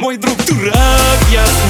Мой друг дурак, ясно.